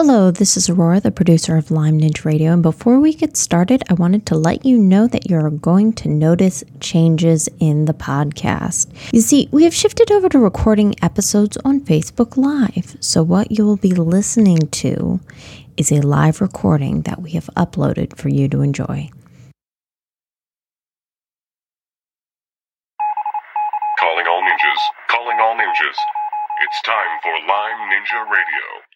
Hello, this is Aurora, the producer of Lyme Ninja Radio. And before we get started, I wanted to let you know that you're going to notice changes in the podcast. You see, we have shifted over to recording episodes on Facebook Live. So, what you will be listening to is a live recording that we have uploaded for you to enjoy. Calling all ninjas. Calling all ninjas. It's time for Lyme Ninja Radio.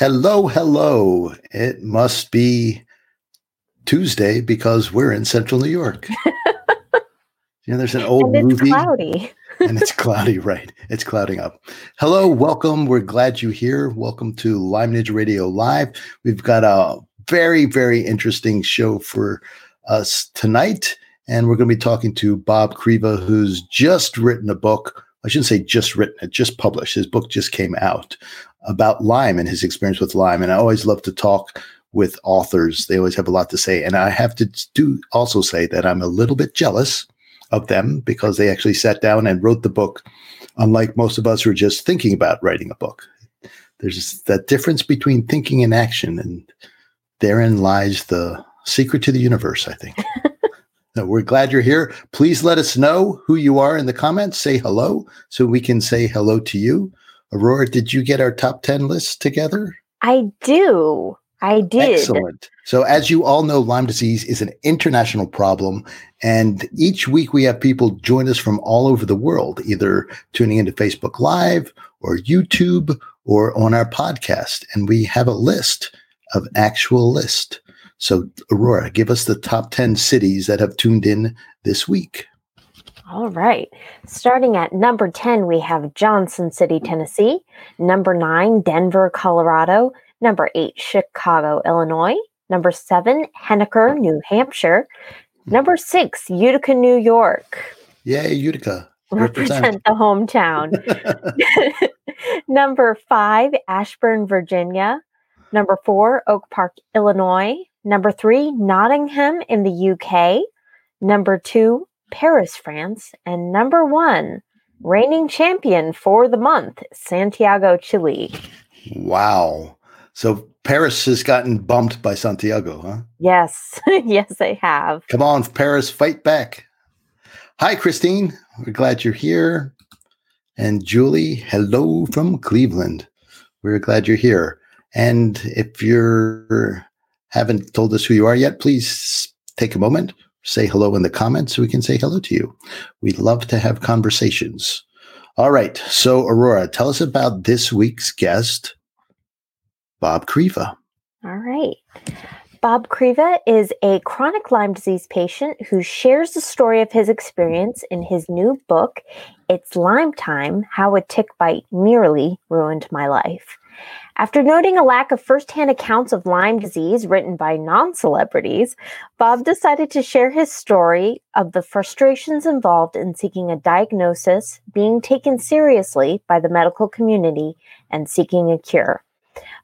Hello, hello. It must be Tuesday because we're in central New York. you know, there's an old and it's movie cloudy. And it's cloudy, right? It's clouding up. Hello, welcome. We're glad you're here. Welcome to Lyme Ninja Radio Live. We've got a very, very interesting show for us tonight. And we're going to be talking to Bob Kriva, who's just written a book. I shouldn't say just written it, just published. His book just came out about Lyme and his experience with Lyme. And I always love to talk with authors. They always have a lot to say. And I have to do also say that I'm a little bit jealous of them because they actually sat down and wrote the book, unlike most of us who are just thinking about writing a book. There's that difference between thinking and action, and therein lies the secret to the universe, I think. So we're glad you're here. Please let us know who you are in the comments. Say hello so we can say hello to you. Aurora, did you get our top 10 list together? I do. I did. Excellent. So, as you all know, Lyme disease is an international problem. And each week we have people join us from all over the world, either tuning into Facebook Live or YouTube or on our podcast. And we have a list of actual list. So, Aurora, give us the top 10 cities that have tuned in this week. All right. Starting at number 10, we have Johnson City, Tennessee. Number 9, Denver, Colorado. Number 8, Chicago, Illinois. Number 7, Henniker, New Hampshire. Number 6, Utica, New York. Yay, Utica. Represent the hometown. Number 5, Ashburn, Virginia. Number 4, Oak Park, Illinois. Number 3, Nottingham in the UK. Number 2, Paris, France, and number one, reigning champion for the month, Santiago, Chile. Wow. So Paris has gotten bumped by Santiago, huh? Yes. yes, they have. Come on, Paris, fight back. Hi, Christine. We're glad you're here. And Julie, hello from Cleveland. We're glad you're here. And if you're haven't told us who you are yet, please take a moment, say hello in the comments so we can say hello to you. We'd love to have conversations. All right. So, Aurora, tell us about this week's guest, Bob Kriva. All right. Bob Kriva is a chronic Lyme disease patient who shares the story of his experience in his new book, It's Lyme Time How a Tick Bite Nearly Ruined My Life. After noting a lack of firsthand accounts of Lyme disease written by non celebrities, Bob decided to share his story of the frustrations involved in seeking a diagnosis, being taken seriously by the medical community, and seeking a cure.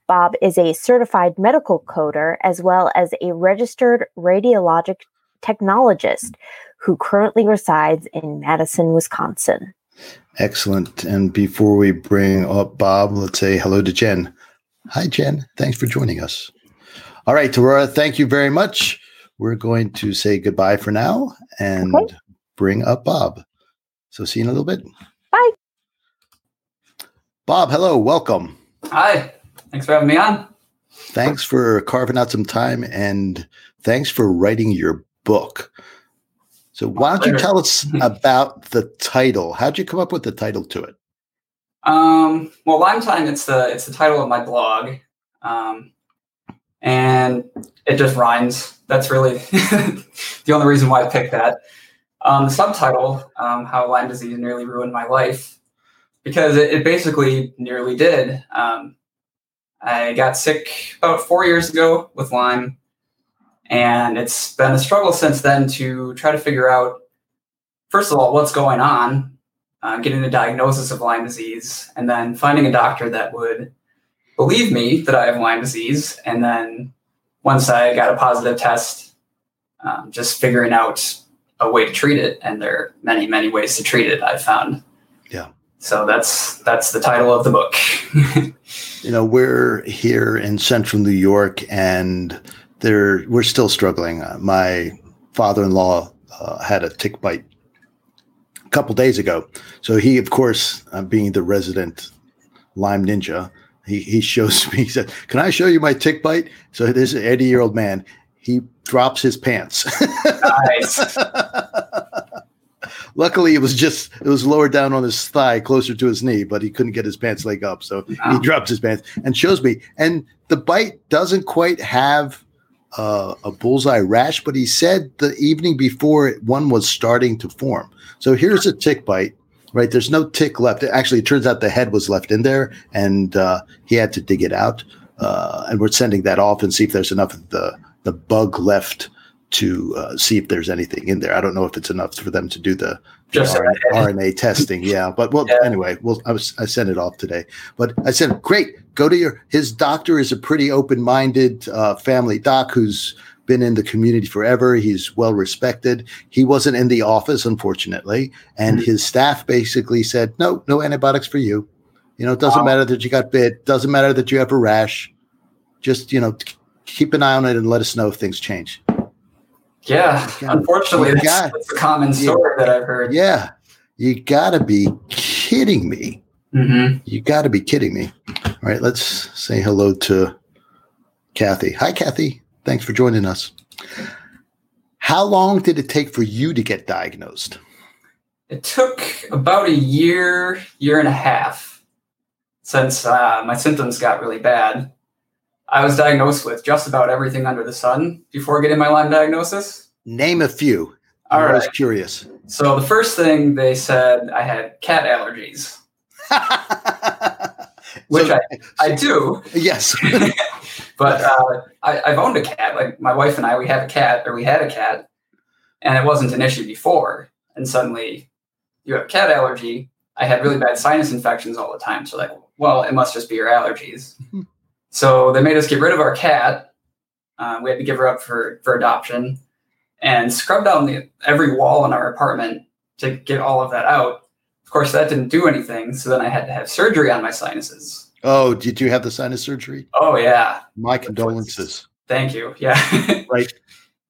Bob is a certified medical coder as well as a registered radiologic technologist who currently resides in Madison, Wisconsin. Excellent. And before we bring up Bob, let's say hello to Jen. Hi, Jen. Thanks for joining us. All right, Aurora, thank you very much. We're going to say goodbye for now and okay. bring up Bob. So, see you in a little bit. Bye. Bob, hello. Welcome. Hi. Thanks for having me on. Thanks for carving out some time and thanks for writing your book. So, why don't you tell us about the title? How'd you come up with the title to it? Um, well, Lyme Time, it's the it's the title of my blog, um, and it just rhymes. That's really the only reason why I picked that. Um, the subtitle, um, "How Lyme Disease Nearly Ruined My Life," because it, it basically nearly did. Um, I got sick about four years ago with Lyme, and it's been a struggle since then to try to figure out, first of all, what's going on uh, getting a diagnosis of Lyme disease, and then finding a doctor that would believe me that I have Lyme disease. And then once I got a positive test, um, just figuring out a way to treat it. And there are many, many ways to treat it. I've found. Yeah. So that's that's the title of the book. you know, we're here in central New York, and there we're still struggling. Uh, my father-in-law uh, had a tick bite a couple days ago, so he, of course, uh, being the resident Lyme ninja, he he shows me. He said, "Can I show you my tick bite?" So this 80-year-old man, he drops his pants. nice. Luckily, it was just it was lower down on his thigh, closer to his knee, but he couldn't get his pants leg up, so he drops his pants and shows me. And the bite doesn't quite have uh, a bullseye rash, but he said the evening before one was starting to form. So here's a tick bite, right? There's no tick left. Actually, it turns out the head was left in there, and uh, he had to dig it out. Uh, and we're sending that off and see if there's enough of the the bug left to uh, see if there's anything in there. I don't know if it's enough for them to do the, the RNA, RNA, testing. Yeah, but well, yeah. anyway, well, I was I sent it off today. But I said, great, go to your. His doctor is a pretty open-minded uh, family doc who's been in the community forever. He's well respected. He wasn't in the office, unfortunately, and mm-hmm. his staff basically said, no, no antibiotics for you. You know, it doesn't wow. matter that you got bit. Doesn't matter that you have a rash. Just you know, keep an eye on it and let us know if things change. Yeah, unfortunately, that's, got, that's, a common story that I've heard. Yeah, you got to be kidding me. Mm-hmm. You got to be kidding me. All right, let's say hello to Kathy. Hi, Kathy. Thanks for joining us. How long did it take for you to get diagnosed? It took about a year, year and a half since uh, my symptoms got really bad. I was diagnosed with just about everything under the sun before getting my Lyme diagnosis. Name a few. I'm All right. curious. So the first thing they said I had cat allergies. which so, I, I do. Yes. but uh, I, I've owned a cat. Like my wife and I, we have a cat, or we had a cat, and it wasn't an issue before. And suddenly, you have cat allergy. I had really bad sinus infections all the time. So like, well, it must just be your allergies. So they made us get rid of our cat. Uh, we had to give her up for, for adoption and scrub down the, every wall in our apartment to get all of that out. Of course, that didn't do anything. So then I had to have surgery on my sinuses. Oh, did you have the sinus surgery? Oh, yeah. My condolences. Thank you. Yeah. right.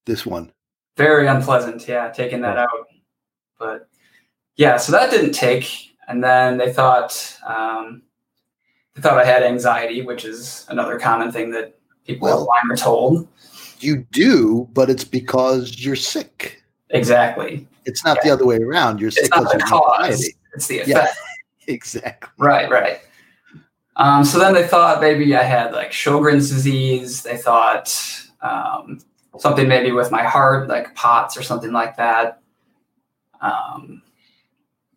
This one. Very unpleasant. Yeah. Taking that out. But yeah, so that didn't take. And then they thought, um, I thought I had anxiety, which is another common thing that people well, Lyme are told. You do, but it's because you're sick. Exactly. It's not yeah. the other way around. You're sick because of cause. Anxiety. It's the effect. Yeah, exactly. Right, right. Um, so then they thought maybe I had like Sjogren's disease. They thought um, something maybe with my heart, like POTS or something like that. Um,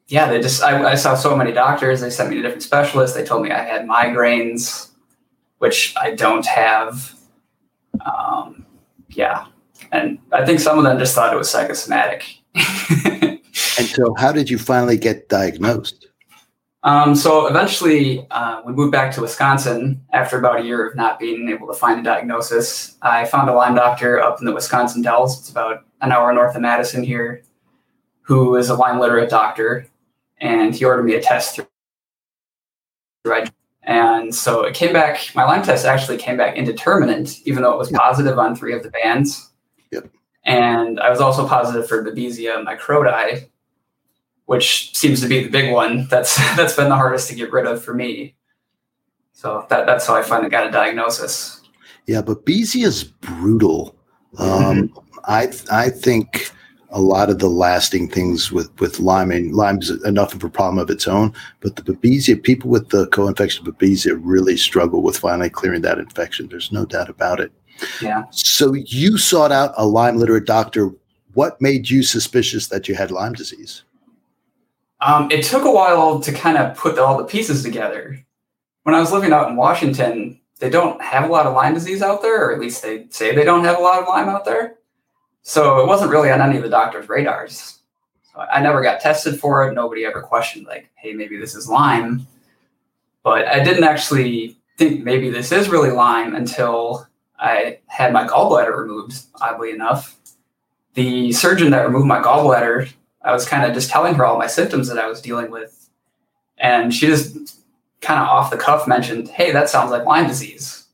yeah, they just I, I, saw so many doctors. They sent me to different specialists. They told me I had migraines, which I don't have. Um, yeah, and I think some of them just thought it was psychosomatic. and so, how did you finally get diagnosed? Um, so eventually, uh, we moved back to Wisconsin after about a year of not being able to find a diagnosis. I found a Lyme doctor up in the Wisconsin Dells. It's about an hour north of Madison here, who is a Lyme literate doctor and he ordered me a test through and so it came back my lyme test actually came back indeterminate even though it was positive on three of the bands. Yep. and i was also positive for babesia microti which seems to be the big one that's that's been the hardest to get rid of for me. So that, that's how i finally got a diagnosis. Yeah babesia is brutal. Um, mm-hmm. i i think a lot of the lasting things with with Lyme. And Lyme's enough of a problem of its own, but the Babesia, people with the co-infection of Babesia really struggle with finally clearing that infection. There's no doubt about it. Yeah. So you sought out a Lyme literate doctor. What made you suspicious that you had Lyme disease? Um, it took a while to kind of put all the pieces together. When I was living out in Washington, they don't have a lot of Lyme disease out there, or at least they say they don't have a lot of Lyme out there. So it wasn't really on any of the doctor's radars. So I never got tested for it. Nobody ever questioned, like, hey, maybe this is Lyme. But I didn't actually think maybe this is really Lyme until I had my gallbladder removed, oddly enough. The surgeon that removed my gallbladder, I was kind of just telling her all my symptoms that I was dealing with. And she just kind of off the cuff mentioned, hey, that sounds like Lyme disease.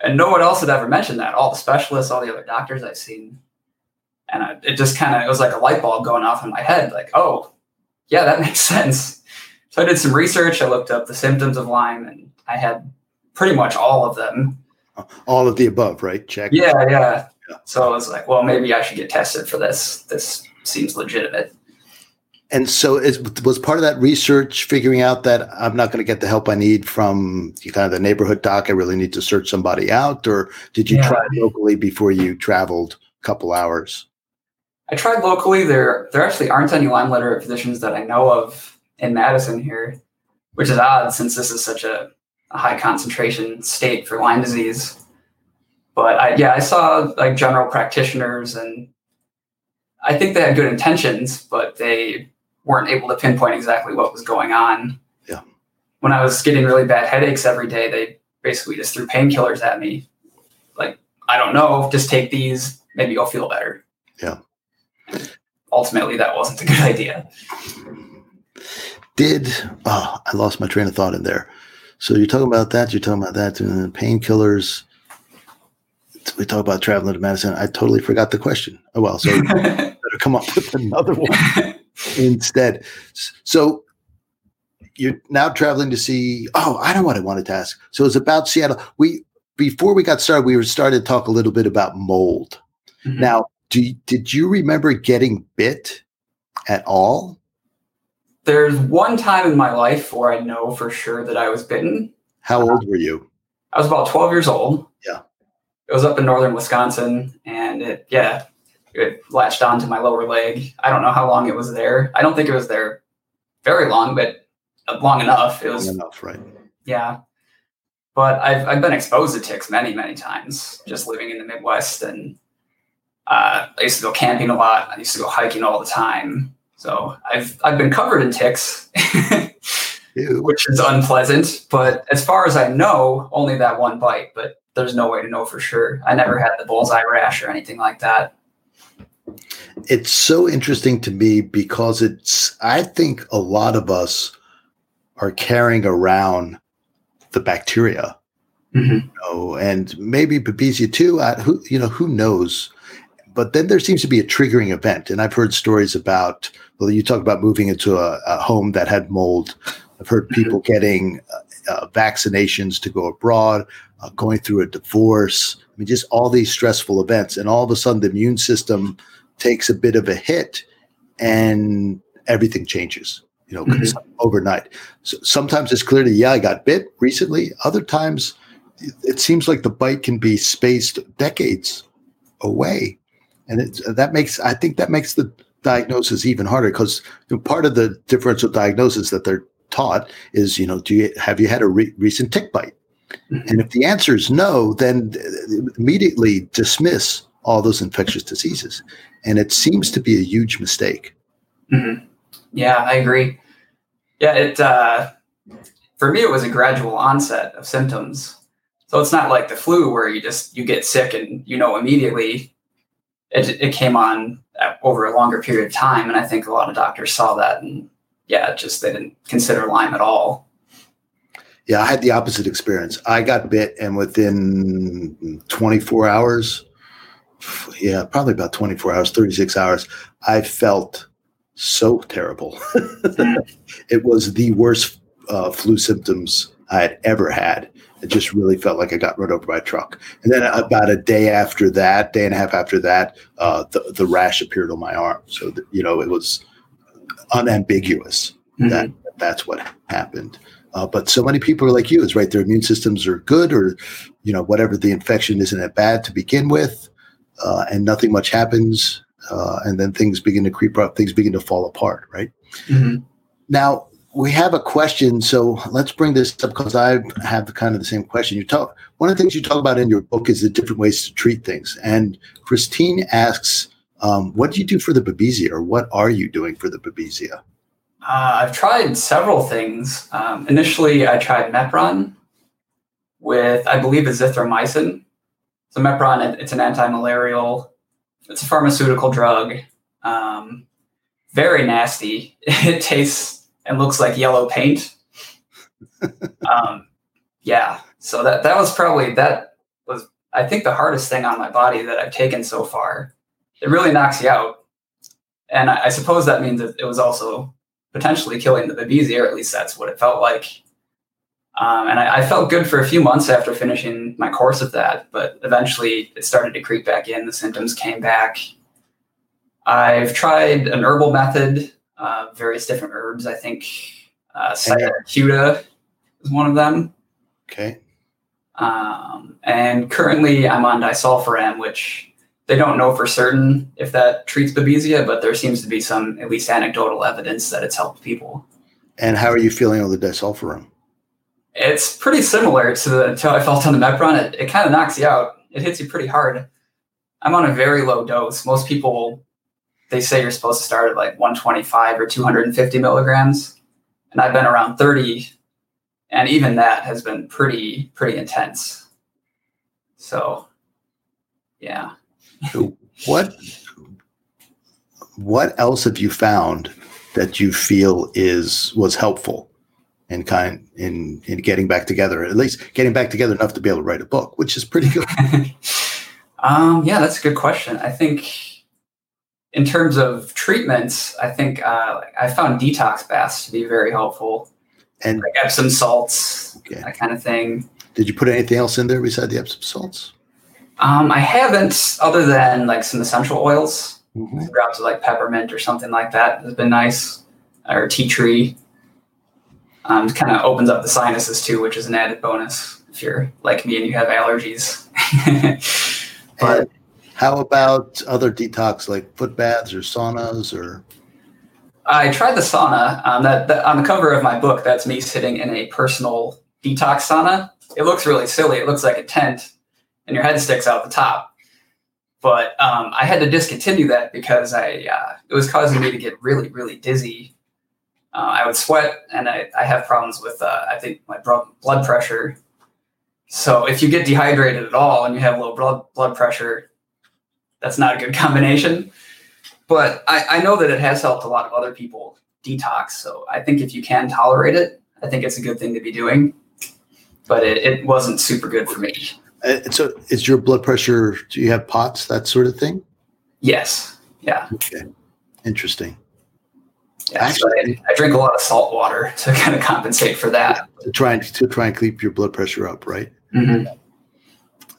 And no one else had ever mentioned that. All the specialists, all the other doctors I've seen. And I, it just kind of, it was like a light bulb going off in my head like, oh, yeah, that makes sense. So I did some research. I looked up the symptoms of Lyme and I had pretty much all of them. Uh, all of the above, right? Check. Yeah, yeah. yeah. So I was like, well, maybe I should get tested for this. This seems legitimate. And so, is, was part of that research figuring out that I'm not going to get the help I need from kind of the neighborhood doc? I really need to search somebody out, or did you yeah. try locally before you traveled a couple hours? I tried locally. There, there actually aren't any Lyme literate physicians that I know of in Madison here, which is odd since this is such a, a high concentration state for Lyme disease. But I, yeah, I saw like general practitioners, and I think they had good intentions, but they weren't able to pinpoint exactly what was going on. Yeah. When I was getting really bad headaches every day, they basically just threw painkillers at me. Like, I don't know, just take these, maybe you'll feel better. Yeah. Ultimately, that wasn't a good idea. Did oh, I lost my train of thought in there? So you're talking about that. You're talking about that. Painkillers. We talk about traveling to Madison. I totally forgot the question. Oh well. So better come up with another one instead. So you're now traveling to see. Oh, I know what I wanted to ask. So it's about Seattle. We before we got started, we were started to talk a little bit about mold. Mm-hmm. Now, do, did you remember getting bit at all? There's one time in my life where I know for sure that I was bitten. How old were you? I was about 12 years old. Yeah. It was up in northern Wisconsin, and it, yeah, it latched onto my lower leg. I don't know how long it was there. I don't think it was there very long, but long enough. It was long enough, right? Yeah. But I've I've been exposed to ticks many many times, just living in the Midwest, and uh, I used to go camping a lot. I used to go hiking all the time. So I've I've been covered in ticks, which is unpleasant. But as far as I know, only that one bite. But there's no way to know for sure. I never had the bullseye rash or anything like that it's so interesting to me because it's i think a lot of us are carrying around the bacteria mm-hmm. you know, and maybe babesia too uh, who you know who knows but then there seems to be a triggering event. And i've heard stories about well you talk about moving into a, a home that had mold. I've heard mm-hmm. people getting uh, uh, vaccinations to go abroad uh, going through a divorce. I mean just all these stressful events. And all of a sudden the immune system takes a bit of a hit and everything changes you know mm-hmm. overnight. So sometimes it's clearly, yeah i got bit recently. Other times it seems like the bite can be spaced decades away and it, that makes i think that makes the diagnosis even harder because part of the differential diagnosis that they're taught is you know do you have you had a re- recent tick bite mm-hmm. and if the answer is no then immediately dismiss all those infectious diseases and it seems to be a huge mistake. Mm-hmm. Yeah, I agree. Yeah, it uh, for me it was a gradual onset of symptoms. So it's not like the flu where you just you get sick and you know immediately. It it came on over a longer period of time, and I think a lot of doctors saw that, and yeah, just they didn't consider Lyme at all. Yeah, I had the opposite experience. I got bit, and within 24 hours, yeah, probably about 24 hours, 36 hours, I felt so terrible. it was the worst uh, flu symptoms I had ever had. It just really felt like I got run over by a truck. And then about a day after that, day and a half after that, uh, the, the rash appeared on my arm. So, you know, it was unambiguous mm-hmm. that that's what happened. Uh, but so many people are like you. It's right. Their immune systems are good, or you know, whatever the infection isn't that bad to begin with uh, and nothing much happens, uh, and then things begin to creep up, things begin to fall apart, right? Mm-hmm. Now we have a question, so let's bring this up because I have the kind of the same question. You talk one of the things you talk about in your book is the different ways to treat things, and Christine asks Um, what do you do for the babesia, or what are you doing for the babesia? Uh, I've tried several things. Um, initially, I tried Mepron with, I believe, azithromycin. So Mepron, it's an anti-malarial. It's a pharmaceutical drug. Um, very nasty. It tastes and looks like yellow paint. um, yeah. So that that was probably that was I think the hardest thing on my body that I've taken so far. It really knocks you out, and I, I suppose that means that it was also potentially killing the babesia, or at least that's what it felt like. Um, and I, I, felt good for a few months after finishing my course of that, but eventually it started to creep back in. The symptoms came back. I've tried an herbal method, uh, various different herbs. I think uh, is one of them. Okay. Um, and currently I'm on disulfiram, which they don't know for certain if that treats babesia, but there seems to be some at least anecdotal evidence that it's helped people. And how are you feeling on the disulfiram? It's pretty similar to, the, to how I felt on the Mepron. It, it kind of knocks you out. It hits you pretty hard. I'm on a very low dose. Most people, they say you're supposed to start at like 125 or 250 milligrams. And I've been around 30. And even that has been pretty, pretty intense. So, yeah. what, what else have you found that you feel is, was helpful? and kind in in getting back together, at least getting back together enough to be able to write a book, which is pretty good. um, yeah, that's a good question. I think in terms of treatments, I think uh, I found detox baths to be very helpful. And like Epsom salts, okay. that kind of thing. Did you put anything else in there besides the Epsom salts? Um, I haven't, other than like some essential oils, mm-hmm. drops of like peppermint or something like that has been nice, or tea tree. Um, kind of opens up the sinuses too, which is an added bonus if you're like me and you have allergies. but how about other detox like foot baths or saunas or? I tried the sauna. Um, that, that on the cover of my book, that's me sitting in a personal detox sauna. It looks really silly. It looks like a tent, and your head sticks out the top. But um, I had to discontinue that because I uh, it was causing me to get really, really dizzy uh, I would sweat, and I, I have problems with uh, I think my blood pressure. So if you get dehydrated at all and you have low blood blood pressure, that's not a good combination. But I, I know that it has helped a lot of other people detox. So I think if you can tolerate it, I think it's a good thing to be doing. But it, it wasn't super good for me. Uh, so is your blood pressure? Do you have POTS that sort of thing? Yes. Yeah. Okay. Interesting. Yeah, Actually, so I, I, drink a lot of salt water to kind of compensate for that. To try and to try and keep your blood pressure up, right? Mm-hmm.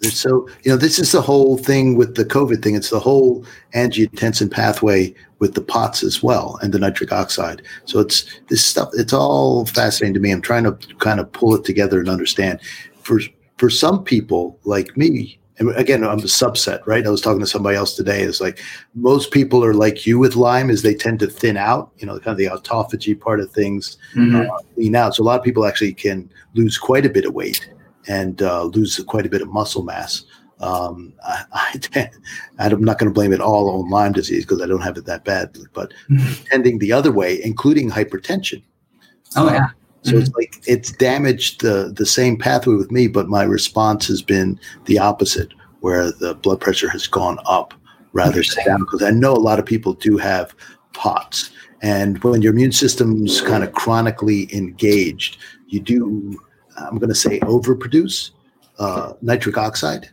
So you know, this is the whole thing with the COVID thing. It's the whole angiotensin pathway with the POTS as well, and the nitric oxide. So it's this stuff. It's all fascinating to me. I'm trying to kind of pull it together and understand. For for some people like me, and again, I'm a subset, right? I was talking to somebody else today. It's like most people are like you with Lyme, is they tend to thin out, you know, kind of the autophagy part of things, mm-hmm. uh, lean out. So a lot of people actually can lose quite a bit of weight and uh, lose quite a bit of muscle mass. Um, I, I, am not going to blame it all on Lyme disease because I don't have it that bad, but mm-hmm. tending the other way, including hypertension. Oh yeah. So mm-hmm. it's like it's damaged the the same pathway with me, but my response has been the opposite, where the blood pressure has gone up rather than down. Because I know a lot of people do have POTS, and when your immune system's kind of chronically engaged, you do. I'm going to say overproduce uh, nitric oxide.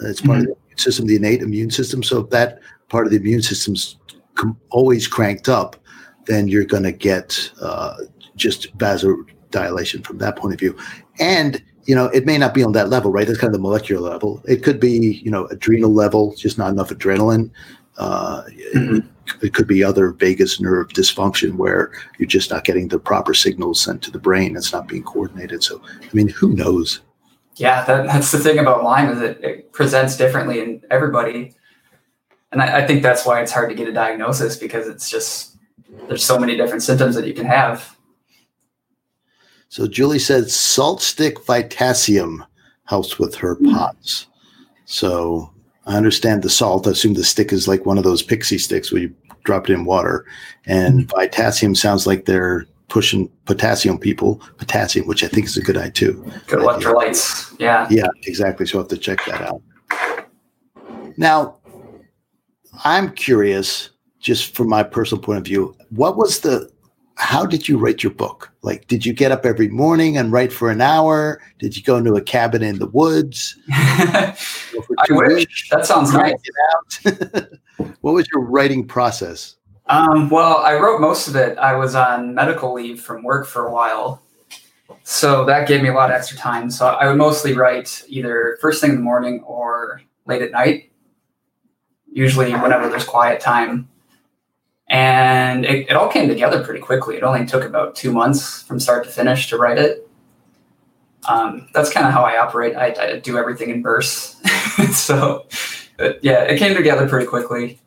It's part mm-hmm. of the immune system, the innate immune system. So if that part of the immune system's com- always cranked up, then you're going to get uh, just vasodilation from that point of view. And you know, it may not be on that level, right? That's kind of the molecular level. It could be, you know, adrenal level, just not enough adrenaline. Uh, mm-hmm. It, could be other vagus nerve dysfunction where you're just not getting the proper signals sent to the brain. It's not being coordinated. So, I mean, who knows? Yeah, that, that's the thing about Lyme is it, it presents differently in everybody, and I, I think that's why it's hard to get a diagnosis because it's just there's so many different symptoms that you can have. So Julie said salt stick Vitassium helps with her mm. POTS. So I understand the salt. I assume the stick is like one of those pixie sticks where you drop it in water. And Mm-hmm. Vitassium sounds like they're pushing potassium people, potassium, which I think is a good idea too. Good electrolytes. Yeah. Yeah, exactly. So I'll have to check that out. Now, I'm curious, just from my personal point of view, what was the how did you write your book? Like, did you get up every morning and write for an hour? Did you go into a cabin in the woods? I Go for two wish. weeks? That sounds nice. what was your writing process? Um, well, I wrote most of it. I was on medical leave from work for a while. So that gave me a lot of extra time. So I would mostly write either first thing in the morning or late at night, usually whenever there's quiet time. And it, it all came together pretty quickly. It only took about two months from start to finish to write it. Um, that's kind of how I operate. I, I do everything in bursts. so, yeah, it came together pretty quickly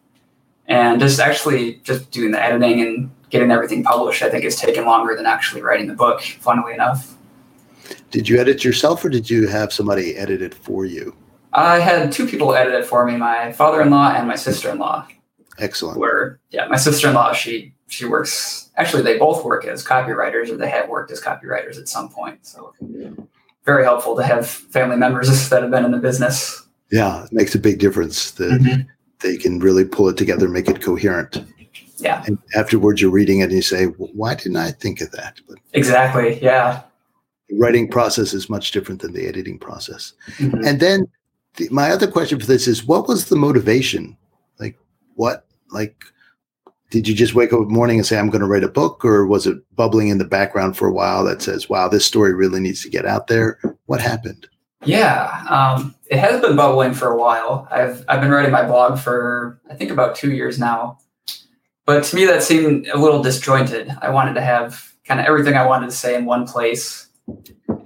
and just actually just doing the editing and getting everything published i think has taken longer than actually writing the book funnily enough Did you edit yourself or did you have somebody edit it for you? i had two people edit it for me my father-in-law and my sister-in-law Excellent. were yeah my sister-in-law she she works actually they both work as copywriters or they have worked as copywriters at some point so very helpful to have family members that have been in the business Yeah, it makes a big difference that they can really pull it together make it coherent. yeah And afterwards, you're reading it and you say, well, why didn't I think of that? But exactly yeah the writing process is much different than the editing process. Mhm. And then the, my other question for this is what was the motivation? What, like, did you just wake up in the morning and say, I'm going to write a book? Or was it bubbling in the background for a while that says, wow, this story really needs to get out there? What happened? Yeah, um, it has been bubbling for a while. I've I've been writing my blog for I think about two years now, but to me that seemed a little disjointed. I wanted to have kind of everything I wanted to say in one place,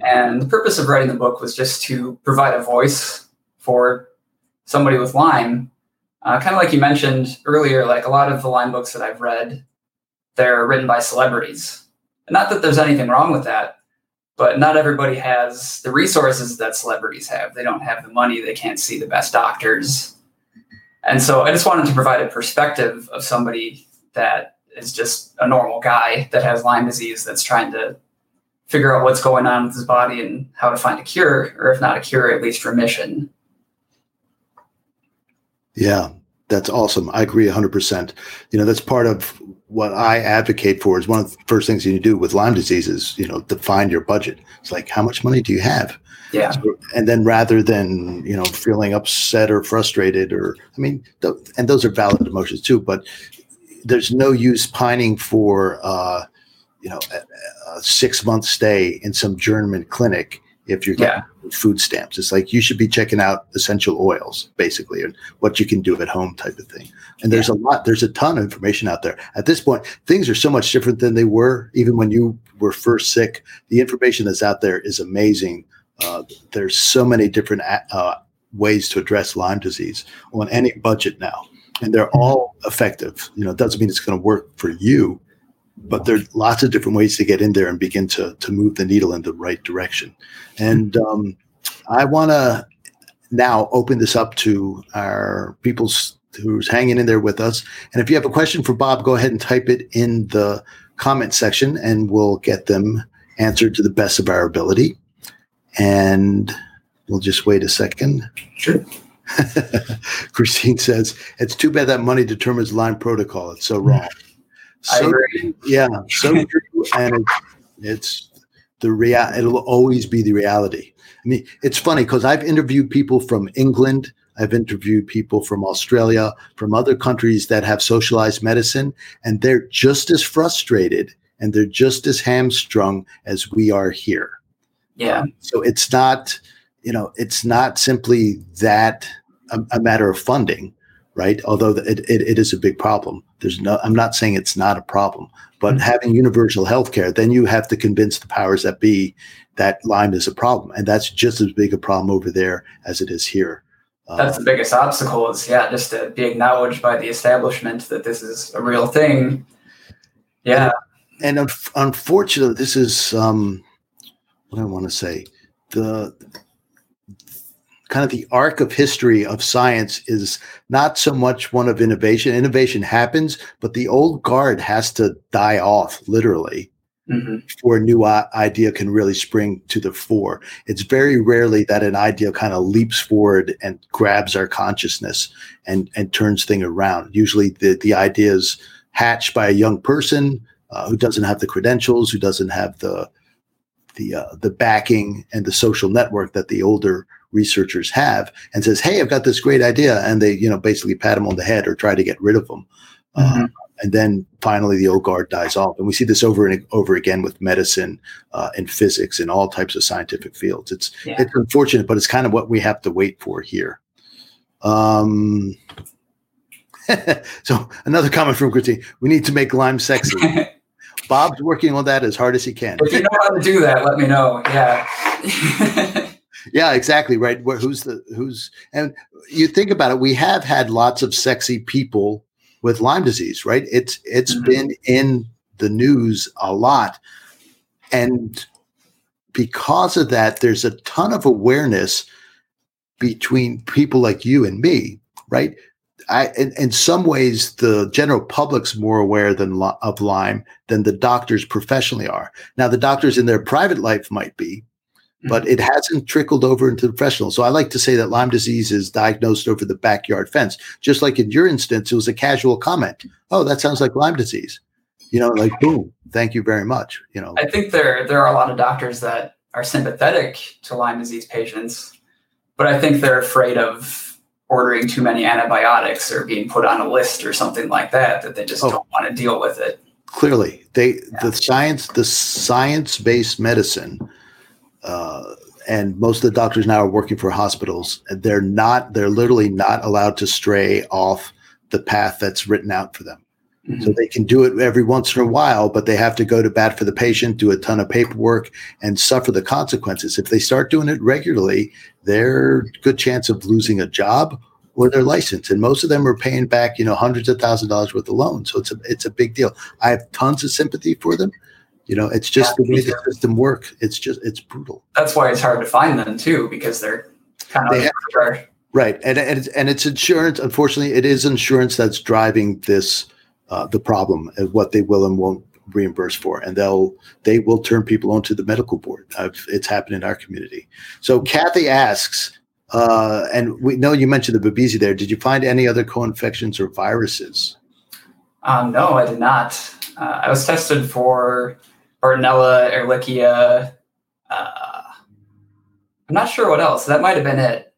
and the purpose of writing the book was just to provide a voice for somebody with Lyme. Uh, kind of like you mentioned earlier, like a lot of the Lyme books that I've read, they're written by celebrities. And not that there's anything wrong with that, but not everybody has the resources that celebrities have. They don't have the money, they can't see the best doctors. And so I just wanted to provide a perspective of somebody that is just a normal guy that has Lyme disease that's trying to figure out what's going on with his body and how to find a cure, or if not a cure, at least remission. Yeah, that's awesome. I agree 100%. You know, that's part of what I advocate for is one of the first things you do with Lyme disease is, you know, define your budget. It's like, how much money do you have? Yeah. So- and then rather than, you know, feeling upset or frustrated or, I mean, th- and those are valid emotions too, but there's no use pining for, uh, you know, a, a six month stay in some German clinic if you're getting food stamps. It's like you should be checking out essential oils, basically, and what you can do at home type of thing. And there's a lot, there's a ton of information out there. At this point, things are so much different than they were even when you were first sick. The information that's out there is amazing. Uh, there's so many different uh, ways to address Lyme disease on any budget now, and they're all effective. You know, it doesn't mean it's going to work for you, but there's lots of different ways to get in there and begin to to move the needle in the right direction. And um, I want to now open this up to our people who's hanging in there with us. And if you have a question for Bob, go ahead and type it in the comment section, and we'll get them answered to the best of our ability. And we'll just wait a second. Sure. Christine says, "It's too bad that money determines Lyme protocol. It's so wrong." I So agree. yeah, so true, and it, it's the real. It'll always be the reality. I mean, it's funny because I've interviewed people from England. I've interviewed people from Australia, from other countries that have socialized medicine, and they're just as frustrated and they're just as hamstrung as we are here. Yeah. Um, so it's not, you know, it's not simply that a, a matter of funding, right? Although it, it, it is a big problem. There's no, I'm not saying it's not a problem, but Mhm. having universal health care, then you have to convince the powers that be that Lyme is a problem. And that's just as big a problem over there as it is here. That's the biggest obstacle is, yeah, just to be acknowledged by the establishment that this is a real thing. Yeah. and un- unfortunately, this is um, what I want to say. The kind of the arc of history of science is not so much one of innovation. Innovation happens, but the old guard has to die off, literally, mm-hmm. before a new idea can really spring to the fore. It's very rarely that an idea kind of leaps forward and grabs our consciousness and and turns thing around. Usually, the the idea is hatched by a young person uh, who doesn't have the credentials, who doesn't have the the uh, the backing and the social network that the older researchers have and says, "Hey, I've got this great idea," and they, you know, basically pat them on the head or try to get rid of him. Uh, mm-hmm. Uh, and then finally, the old guard dies off, and we see this over and over again with medicine uh, and physics and all types of scientific fields. It's yeah. it's unfortunate, but it's kind of what we have to wait for here. Um. so another comment from Christine: We need to make Lyme sexy. Bob's working on that as hard as he can. If you know how to do that, let me know. Yeah. yeah, exactly right. Who's the who's and you think about it, we have had lots of sexy people with Lyme disease, right? It's it's mm-hmm. been in the news a lot, and because of that, there's a ton of awareness between people like you and me, right? I, in, in some ways, the general public's more aware than of Lyme than the doctors professionally are. Now, the doctors in their private life might be, Mm-hmm. but it hasn't trickled over into the professional. So I like to say that Lyme disease is diagnosed over the backyard fence. Just like in your instance, it was a casual comment. Oh, that sounds like Lyme disease. You know, like boom, thank you very much. You know, I think there there are a lot of doctors that are sympathetic to Lyme disease patients, but I think they're afraid of ordering too many antibiotics or being put on a list or something like that that they just oh, don't want to deal with it. Clearly, they yeah. the science the science based medicine uh, and most of the doctors now are working for hospitals. They're not they're literally not allowed to stray off the path that's written out for them. Mm-hmm. so they can do it every once in a while but they have to go to bat for the patient do a ton of paperwork and suffer the consequences. If they start doing it regularly they're good chance of losing a job or their license and most of them are paying back you know hundreds of thousand dollars worth of loans. So it's a it's a big deal. I have tons of sympathy for them you know, it's just yeah, the way the system works. It's just it's brutal. That's why it's hard to find them too, because they're kind of they have, right. And and it's, and it's insurance. Unfortunately, it is insurance that's driving this uh, the problem of what they will and won't reimburse for, and they'll they will turn people onto the medical board. I've, it's happened in our community. So Kathy asks. Uh, and we know you mentioned the babesia there. Did you find any other co-infections or viruses? Um, no, I did not. Uh, I was tested for Bartonella, Ehrlichia. Uh, I'm not sure what else. That might have been it.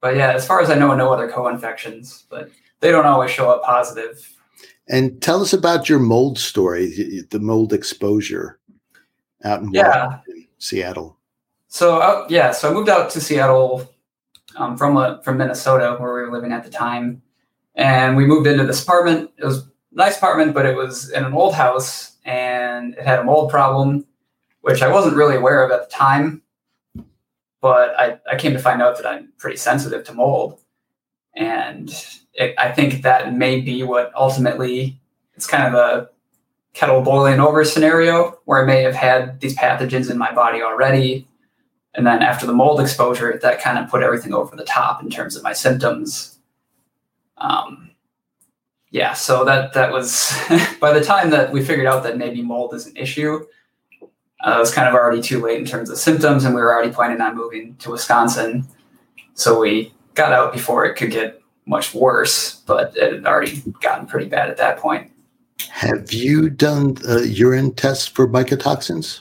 But yeah, as far as I know, no other co-infections. But they don't always show up positive. And tell us about your mold story, the mold exposure out in, yeah. Seattle. So uh, yeah, so I moved out to Seattle um, from uh, from Minnesota, where we were living at the time, and we moved into this apartment. It was a nice apartment, but it was in an old house and it had a mold problem, which I wasn't really aware of at the time. But I, I came to find out that I'm pretty sensitive to mold. And it, I think that may be what ultimately it's kind of a kettle boiling over scenario where I may have had these pathogens in my body already. And then after the mold exposure, that kind of put everything over the top in terms of my symptoms. Um, yeah, so that that was by the time that we figured out that maybe mold is an issue, uh, it was kind of already too late in terms of symptoms, and we were already planning on moving to Wisconsin. So we got out before it could get much worse, but it had already gotten pretty bad at that point. Have you done a urine test for mycotoxins?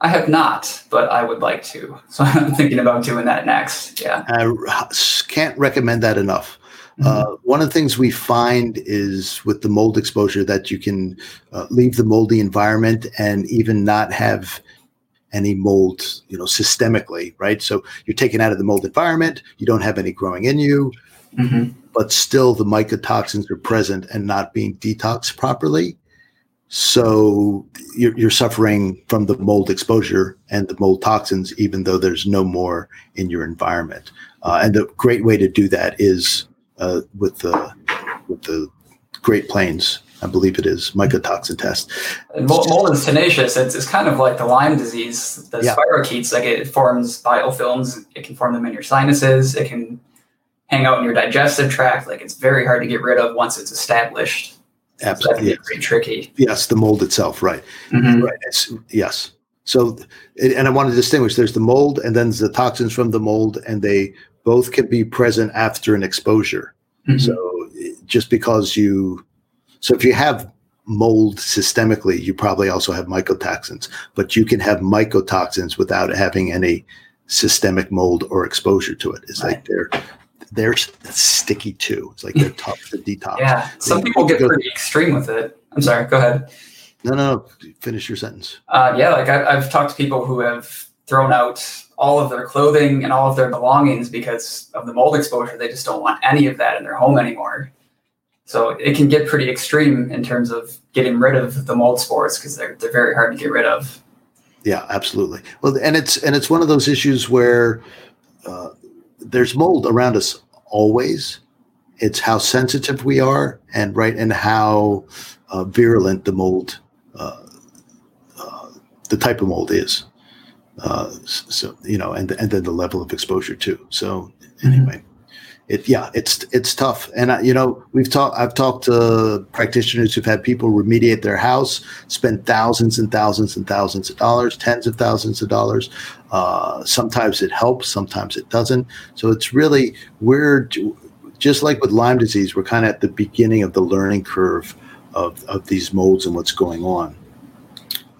I have not, but I would like to. So I'm thinking about doing that next. Yeah. I can't recommend that enough. Uh, mm-hmm. one of the things we find is with the mold exposure that you can uh, leave the moldy environment and even not have any mold, you know, systemically, right? So you're taken out of the mold environment, you don't have any growing in you, mm-hmm. but still the mycotoxins are present and not being detoxed properly. So you're, you're suffering from the mold exposure and the mold toxins, even though there's no more in your environment. Uh, and the great way to do that is uh, with the with the Great Plains I believe it is mycotoxin test. And mold, mold is tenacious. It's, it's kind of like the Lyme disease, the Yeah. spirochetes. Like it forms biofilms. It can form them in your sinuses. It can hang out in your digestive tract. Like it's very hard to get rid of once it's established. So Absolutely. be pretty tricky. Yes, the mold itself, right? Mhm. Right. It's, yes. So, and I want to distinguish. There's the mold, and then the toxins from the mold, and they both can be present after an exposure. Mhm. So, just because you, so if you have mold systemically, you probably also have mycotoxins, but you can have mycotoxins without having any systemic mold or exposure to it. It's like they're they're sticky too. It's like they're tough to detox. yeah. Some people get pretty extreme with it. I'm sorry. Go ahead. No, no, no. Finish your sentence. Uh, yeah, like I, I've talked to people who have thrown out all of their clothing and all of their belongings because of the mold exposure. They just don't want any of that in their home anymore. So it can get pretty extreme in terms of getting rid of the mold spores because they're they're very hard to get rid of. Yeah, absolutely. Well, and it's and it's one of those issues where uh, there's mold around us always. It's how sensitive we are, and right, and how uh, virulent the mold, uh, uh, the type of mold is. Uh, so you know, and and then the level of exposure too. So anyway, it yeah, it's it's tough, and I, you know, we've talked. I've talked to practitioners who've had people remediate their house, spend thousands and thousands and thousands of dollars, tens of thousands of dollars. Uh, sometimes it helps, sometimes it doesn't. So it's really we're just like with Lyme disease, we're kind of at the beginning of the learning curve of of these molds and what's going on.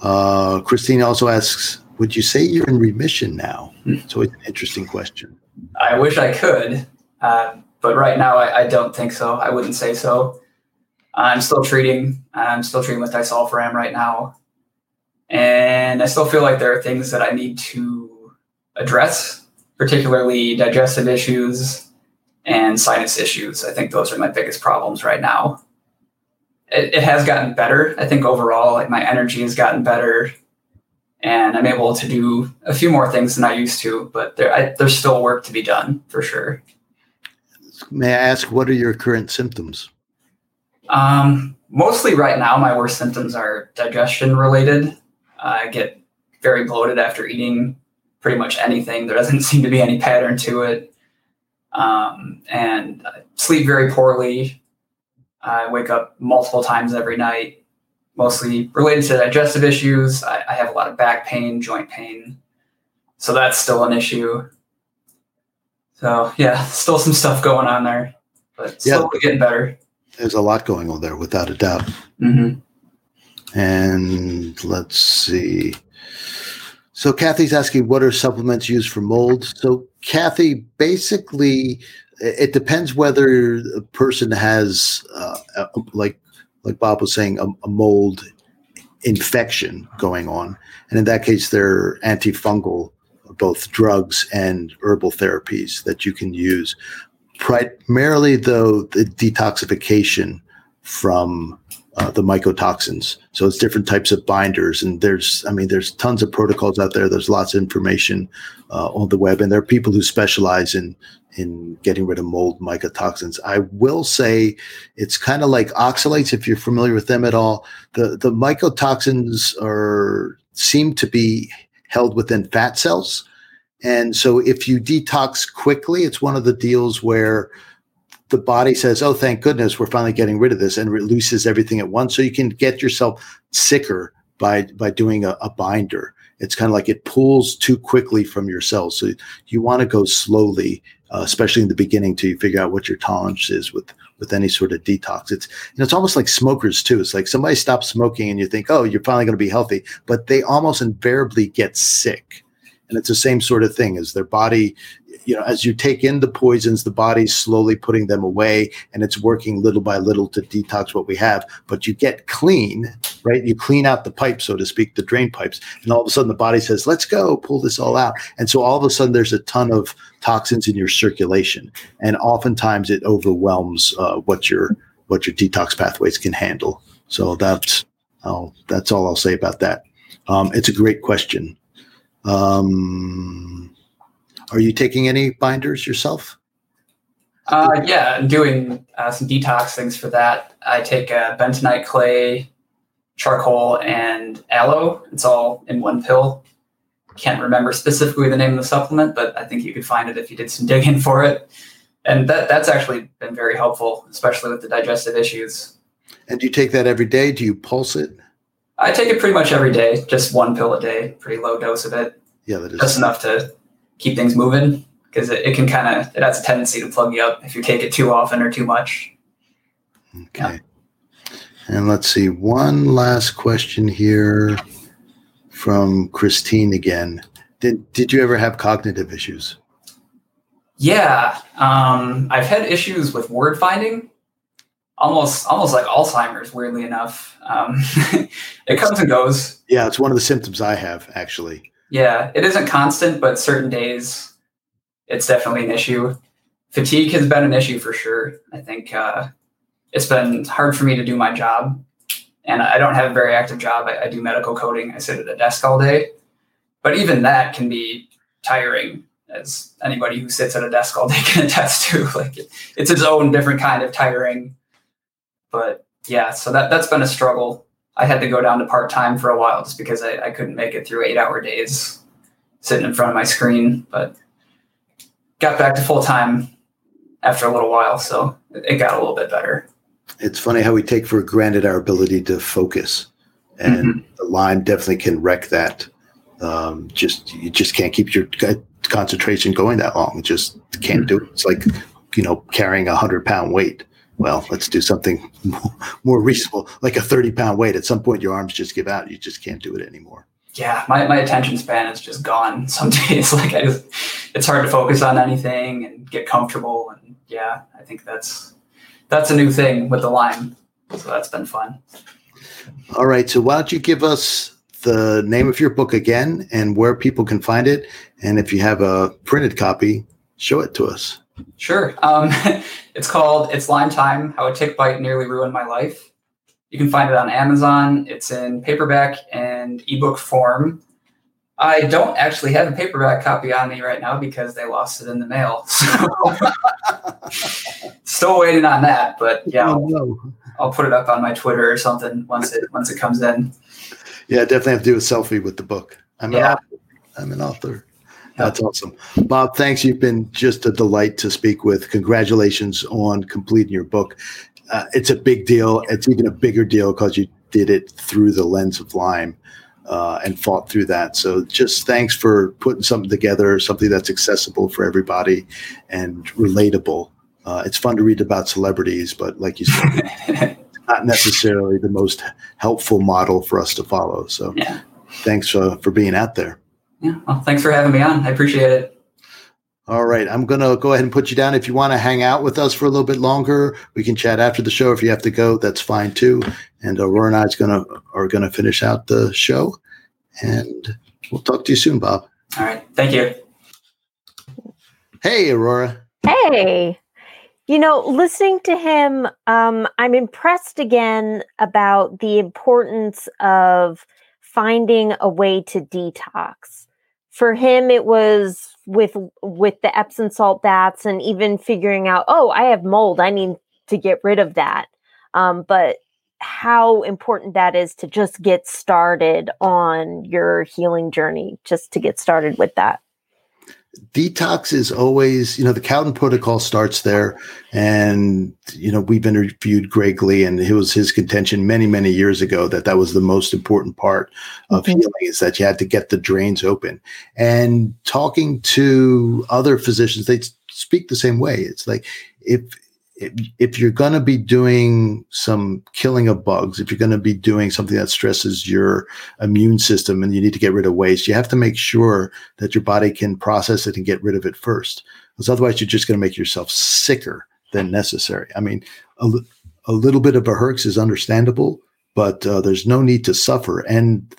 Uh, Christine also asks, "Would you say you're in remission now?" It's always an interesting question. I wish I could, uh, but right now I, I don't think so. I wouldn't say so. I'm still treating. I'm still treating with disulfiram right now, and I still feel like there are things that I need to address, particularly digestive issues and sinus issues. I think those are my biggest problems right now. It, it has gotten better. I think overall, like my energy has gotten better and I'm able to do a few more things than I used to, but there, I, there's still work to be done for sure. May I ask, what are your current symptoms? Um, mostly right now, my worst symptoms are digestion related. I get very bloated after eating pretty much anything. There doesn't seem to be any pattern to it. Um, and I sleep very poorly. I wake up multiple times every night, mostly related to digestive issues. I, I have a lot of back pain, joint pain. So that's still an issue. So yeah, still some stuff going on there, but Yeah. getting better. There's a lot going on there, without a doubt. hmm And let's see. So Kathy's asking, what are supplements used for mold? So Kathy, basically, it depends whether a person has, uh, like like Bob was saying, a, a mold infection going on, and in that case, they're antifungal, both drugs and herbal therapies that you can use. Primarily, though, the detoxification from uh, the mycotoxins. So it's different types of binders, and there's, I mean, there's tons of protocols out there. There's lots of information uh, on the web, and there are people who specialize in in getting rid of mold mycotoxins. I will say it's kind of like oxalates, if you're familiar with them at all. The the mycotoxins are seem to be held within fat cells, and so if you detox quickly, it's one of the deals where the body says, "Oh, thank goodness, we're finally getting rid of this," and releases everything at once. So you can get yourself sicker by by doing a, a binder. It's kind of like it pulls too quickly from your cells. So you want to go slowly, uh, especially in the beginning, to figure out what your tolerance is with with any sort of detox. It's you know, it's almost like smokers too. It's like somebody stops smoking and you think, "Oh, you're finally going to be healthy," but they almost invariably get sick. And it's the same sort of thing as their body you know, as you take in the poisons, the body's slowly putting them away and it's working little by little to detox what we have. But you get clean, right? You clean out the pipes, so to speak, the drain pipes. And all of a sudden the body says, let's go, pull this all out. And so all of a sudden there's a ton of toxins in your circulation. And oftentimes it overwhelms uh, what your what your detox pathways can handle. So that's oh, that's all I'll say about that. Um, it's a great question. Um, are you taking any binders yourself? Uh, yeah, I'm doing uh, some detox things for that. I take uh, bentonite clay, charcoal, and aloe. It's all in one pill. Can't remember specifically the name of the supplement, but I think you could find it if you did some digging for it. And that that's actually been very helpful, especially with the digestive issues. And do you take that every day? Do you pulse it? I take it pretty much every day, just one pill a day, pretty low dose of it. Yeah, that is just enough to keep things moving because it, it can kind of it has a tendency to plug you up if you take it too often or too much. Okay. And let's see, one last question here from Christine again. Did did you ever have cognitive issues? Yeah, um, I've had issues with word finding, almost almost like Alzheimer's. Weirdly enough, um, it comes and goes. Yeah, it's one of the symptoms I have actually. Yeah, it isn't constant, but certain days it's definitely an issue. Fatigue has been an issue for sure. I think uh, it's been hard for me to do my job, and I don't have a very active job. I, I do medical coding. I sit at a desk all day, but even that can be tiring as anybody who sits at a desk all day can attest to. Like it, it's its own different kind of tiring. But yeah, so that that's been a struggle. I had to go down to part time for a while just because I, I couldn't make it through eight hour days sitting in front of my screen. But got back to full time after a little while, so it got a little bit better. It's funny how we take for granted our ability to focus, and mm-hmm. the Lyme definitely can wreck that. Um, just you just can't keep your concentration going that long. Just can't do it. It's like you know carrying a hundred pound weight. Well, let's do something more reasonable, like a thirty pound weight. At some point, your arms just give out. You just can't do it anymore yeah, my, my attention span is just gone some days. Like I just, it's hard to focus on anything and get comfortable. And yeah, I think that's, that's a new thing with the Lyme. So that's been fun. All right. So why don't you give us the name of your book again and where people can find it? And if you have a printed copy, show it to us. Sure. Um, it's called It's Lyme Time How a Tick Bite Nearly Ruined My Life. You can find it on Amazon. It's in paperback and ebook form. I don't actually have a paperback copy on me right now because they lost it in the mail. So still waiting on that, but yeah, oh, no. I'll put it up on my Twitter or something once it once it comes in. Yeah, definitely have to do a selfie with the book. I'm an author. I'm an author. That's awesome. Bob, thanks. You've been just a delight to speak with. Congratulations on completing your book uh, it's a big deal. It's even a bigger deal because you did it through the lens of Lyme uh, and fought through that. So just thanks for putting something together, something that's accessible for everybody and relatable. Uh, it's fun to read about celebrities, but like you said, not necessarily the most helpful model for us to follow. So yeah. thanks uh, for being out there. Yeah. Well, thanks for having me on. I appreciate it. All right. I'm going to go ahead and put you down. If you want to hang out with us for a little bit longer, we can chat after the show. If you have to go, that's fine too. And Aurora and I is going to, are going to finish out the show and we'll talk to you soon, Bob. All right. Thank you. Hey, Aurora. Hey. You know, listening to him, um, I'm impressed again about the importance of finding a way to detox. For him, it was with with the Epsom salt baths and even figuring out, oh, I have mold, I need to get rid of that. Um, but how important that is to just get started on your healing journey, just to get started with that detox is always, you know, the Cowden protocol starts there. And, you know, we've interviewed Greg Lee, and it was his contention many, many years ago that that was the most important part of mm-hmm. healing is that you had to get the drains open. And talking to other physicians, they speak the same way. It's like if if, you're going to be doing some killing of bugs, if you're going to be doing something that stresses your immune system and you need to get rid of waste, you have to make sure that your body can process it and get rid of it first. Because otherwise, you're just going to make yourself sicker than necessary. I mean, a, a little bit of a herx is understandable, but uh, there's no need to suffer. And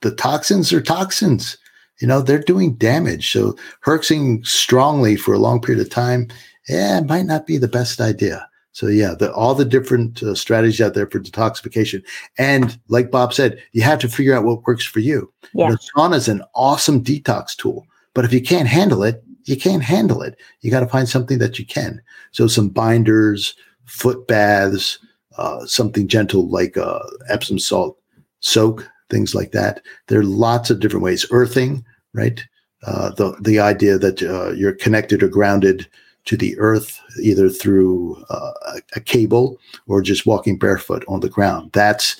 the toxins are toxins. You know, they're doing damage. So herxing strongly for a long period of time yeah, it might not be the best idea. So yeah, the, all the different uh, strategies out there for detoxification, and like Bob said, you have to figure out what works for you. Yeah. You know, sauna is an awesome detox tool, but if you can't handle it, you can't handle it. You got to find something that you can. So some binders, foot baths, uh, something gentle like uh, Epsom salt soak, things like that. There are lots of different ways. Earthing, right? Uh, the the idea that uh, you're connected or grounded to the earth either through uh, a, cable or just walking barefoot on the ground. That's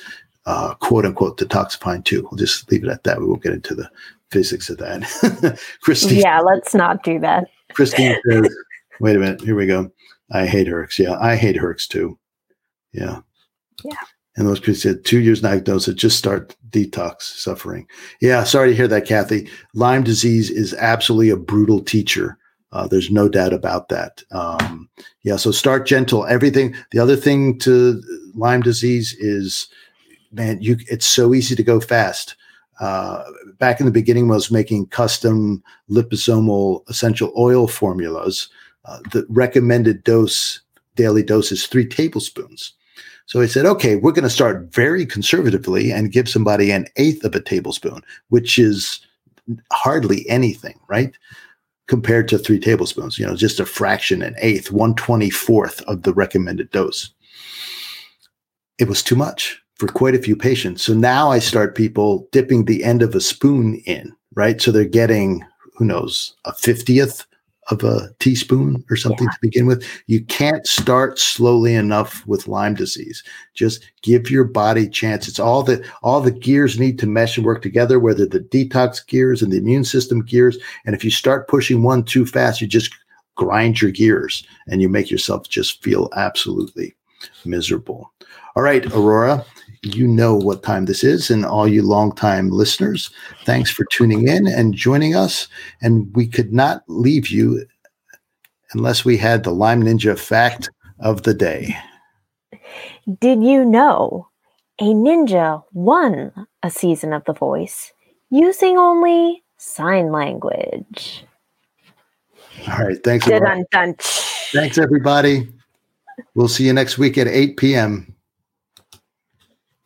uh, quote unquote detoxifying too. We'll just leave it at that. We won't get into the physics of that. Christine. Yeah, let's not do that. Christine says, wait a minute. Here we go. I hate Herx. Yeah, I hate Herx too. Yeah. Yeah. And those people said two years diagnosis, just start detox suffering. Yeah, sorry to hear that, Kathy. Lyme disease is absolutely a brutal teacher. Uh, there's no doubt about that. Um, yeah, so start gentle. Everything. The other thing to Lyme disease is, man, you. It's so easy to go fast. Uh, back in the beginning, I was making custom liposomal essential oil formulas. Uh, the recommended dose, daily dose, is three tablespoons. So I said, okay, we're going to start very conservatively and give somebody an eighth of a tablespoon, which is hardly anything, right? Compared to three tablespoons, you know, just a fraction, an eighth, 124th of the recommended dose. It was too much for quite a few patients. So now I start people dipping the end of a spoon in, right? So they're getting, who knows, a 50th of a teaspoon or something yeah. to begin with. You can't start slowly enough with Lyme disease. Just give your body chance. It's all that all the gears need to mesh and work together, whether the detox gears and the immune system gears. And if you start pushing one too fast, you just grind your gears and you make yourself just feel absolutely miserable. All right, Aurora, you know what time this is, and all you longtime listeners, thanks for tuning in and joining us. And we could not leave you unless we had the Lyme Ninja fact of the day. Did you know a ninja won a season of The Voice using only sign language? All right. Thanks. Thanks, everybody. We'll see you next week at 8 p.m.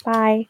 Bye.